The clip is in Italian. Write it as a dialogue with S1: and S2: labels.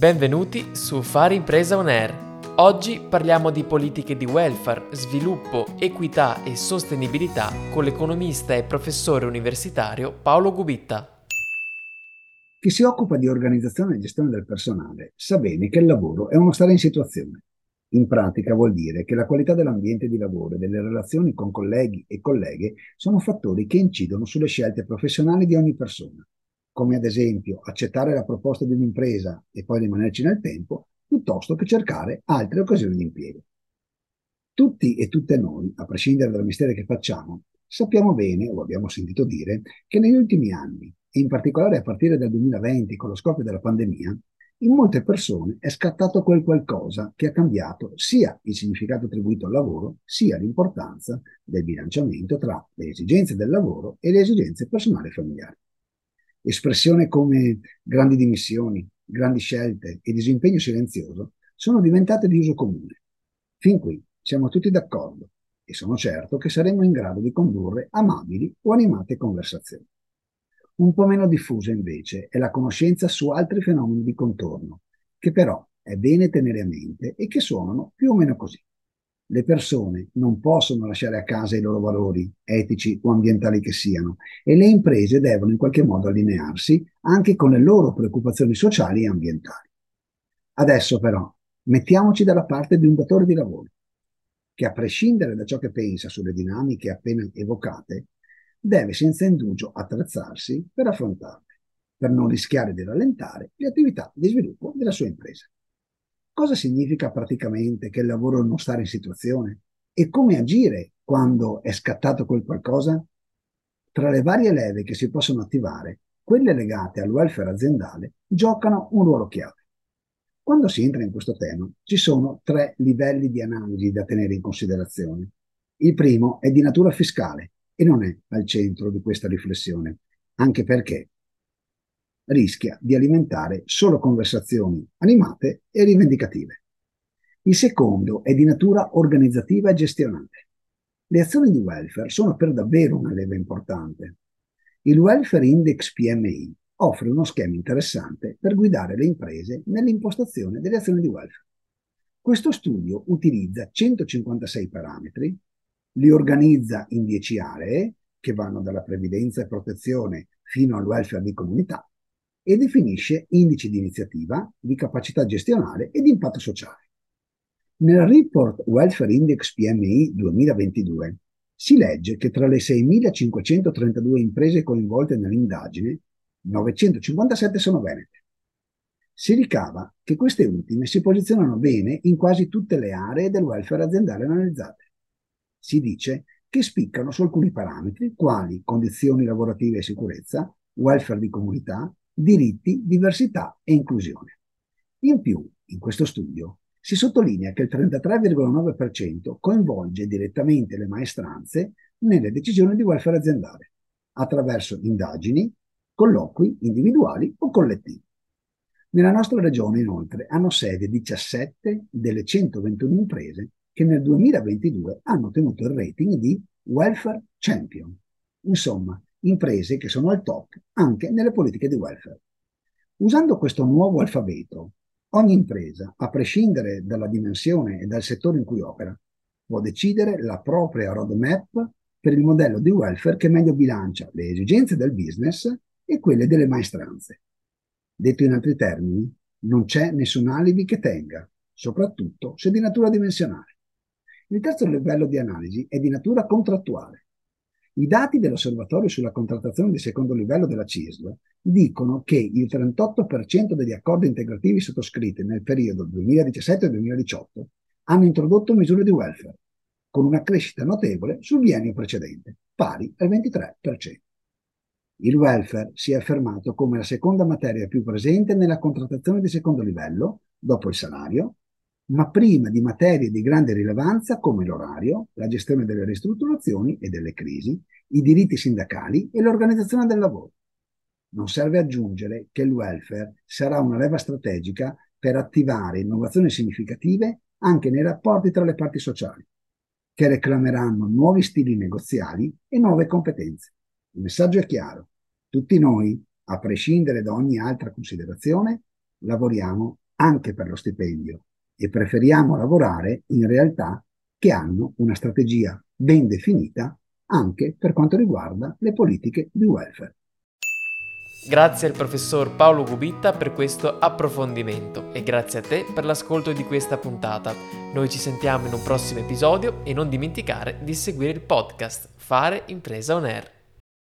S1: Benvenuti su Fare Impresa On Air. Oggi parliamo di politiche di welfare, sviluppo, equità e sostenibilità con l'economista e professore universitario Paolo Gubitta.
S2: Chi si occupa di organizzazione e gestione del personale sa bene che il lavoro è uno stare in situazione. In pratica vuol dire che la qualità dell'ambiente di lavoro e delle relazioni con colleghi e colleghe sono fattori che incidono sulle scelte professionali di ogni persona come ad esempio accettare la proposta di un'impresa e poi rimanerci nel tempo, piuttosto che cercare altre occasioni di impiego. Tutti e tutte noi, a prescindere dal mestiere che facciamo, sappiamo bene, o abbiamo sentito dire, che negli ultimi anni, e in particolare a partire dal 2020 con lo scoppio della pandemia, in molte persone è scattato quel qualcosa che ha cambiato sia il significato attribuito al lavoro, sia l'importanza del bilanciamento tra le esigenze del lavoro e le esigenze personali e familiari. Espressione come grandi dimissioni, grandi scelte e disimpegno silenzioso sono diventate di uso comune. Fin qui siamo tutti d'accordo e sono certo che saremo in grado di condurre amabili o animate conversazioni. Un po' meno diffusa invece è la conoscenza su altri fenomeni di contorno, che però è bene tenere a mente e che suonano più o meno così le persone non possono lasciare a casa i loro valori, etici o ambientali che siano, e le imprese devono in qualche modo allinearsi anche con le loro preoccupazioni sociali e ambientali. Adesso però mettiamoci dalla parte di un datore di lavoro, che a prescindere da ciò che pensa sulle dinamiche appena evocate, deve senza indugio attrezzarsi per affrontarle, per non rischiare di rallentare le attività di sviluppo della sua impresa. Cosa significa praticamente che il lavoro non stare in situazione? E come agire quando è scattato quel qualcosa? Tra le varie leve che si possono attivare, quelle legate al welfare aziendale giocano un ruolo chiave. Quando si entra in questo tema, ci sono tre livelli di analisi da tenere in considerazione. Il primo è di natura fiscale e non è al centro di questa riflessione, anche perché rischia di alimentare solo conversazioni animate e rivendicative. Il secondo è di natura organizzativa e gestionale. Le azioni di welfare sono per davvero una leva importante. Il Welfare Index PMI offre uno schema interessante per guidare le imprese nell'impostazione delle azioni di welfare. Questo studio utilizza 156 parametri, li organizza in 10 aree, che vanno dalla previdenza e protezione fino al welfare di comunità, e definisce indici di iniziativa, di capacità gestionale e di impatto sociale. Nel report Welfare Index PMI 2022 si legge che tra le 6.532 imprese coinvolte nell'indagine, 957 sono venete. Si ricava che queste ultime si posizionano bene in quasi tutte le aree del welfare aziendale analizzate. Si dice che spiccano su alcuni parametri, quali condizioni lavorative e sicurezza, welfare di comunità, diritti, diversità e inclusione. In più, in questo studio, si sottolinea che il 33,9% coinvolge direttamente le maestranze nelle decisioni di welfare aziendale, attraverso indagini, colloqui individuali o collettivi. Nella nostra regione, inoltre, hanno sede 17 delle 121 imprese che nel 2022 hanno ottenuto il rating di Welfare Champion. Insomma, imprese che sono al top anche nelle politiche di welfare. Usando questo nuovo alfabeto, ogni impresa, a prescindere dalla dimensione e dal settore in cui opera, può decidere la propria roadmap per il modello di welfare che meglio bilancia le esigenze del business e quelle delle maestranze. Detto in altri termini, non c'è nessun alibi che tenga, soprattutto se di natura dimensionale. Il terzo livello di analisi è di natura contrattuale. I dati dell'osservatorio sulla contrattazione di secondo livello della CISL dicono che il 38% degli accordi integrativi sottoscritti nel periodo 2017-2018 hanno introdotto misure di welfare, con una crescita notevole sul biennio precedente, pari al 23%. Il welfare si è affermato come la seconda materia più presente nella contrattazione di secondo livello, dopo il salario, ma prima di materie di grande rilevanza come l'orario, la gestione delle ristrutturazioni e delle crisi, i diritti sindacali e l'organizzazione del lavoro. Non serve aggiungere che il welfare sarà una leva strategica per attivare innovazioni significative anche nei rapporti tra le parti sociali, che reclameranno nuovi stili negoziali e nuove competenze. Il messaggio è chiaro. Tutti noi, a prescindere da ogni altra considerazione, lavoriamo anche per lo stipendio e preferiamo lavorare in realtà che hanno una strategia ben definita anche per quanto riguarda le politiche di welfare.
S1: Grazie al professor Paolo Gubitta per questo approfondimento e grazie a te per l'ascolto di questa puntata. Noi ci sentiamo in un prossimo episodio e non dimenticare di seguire il podcast Fare Impresa On Air.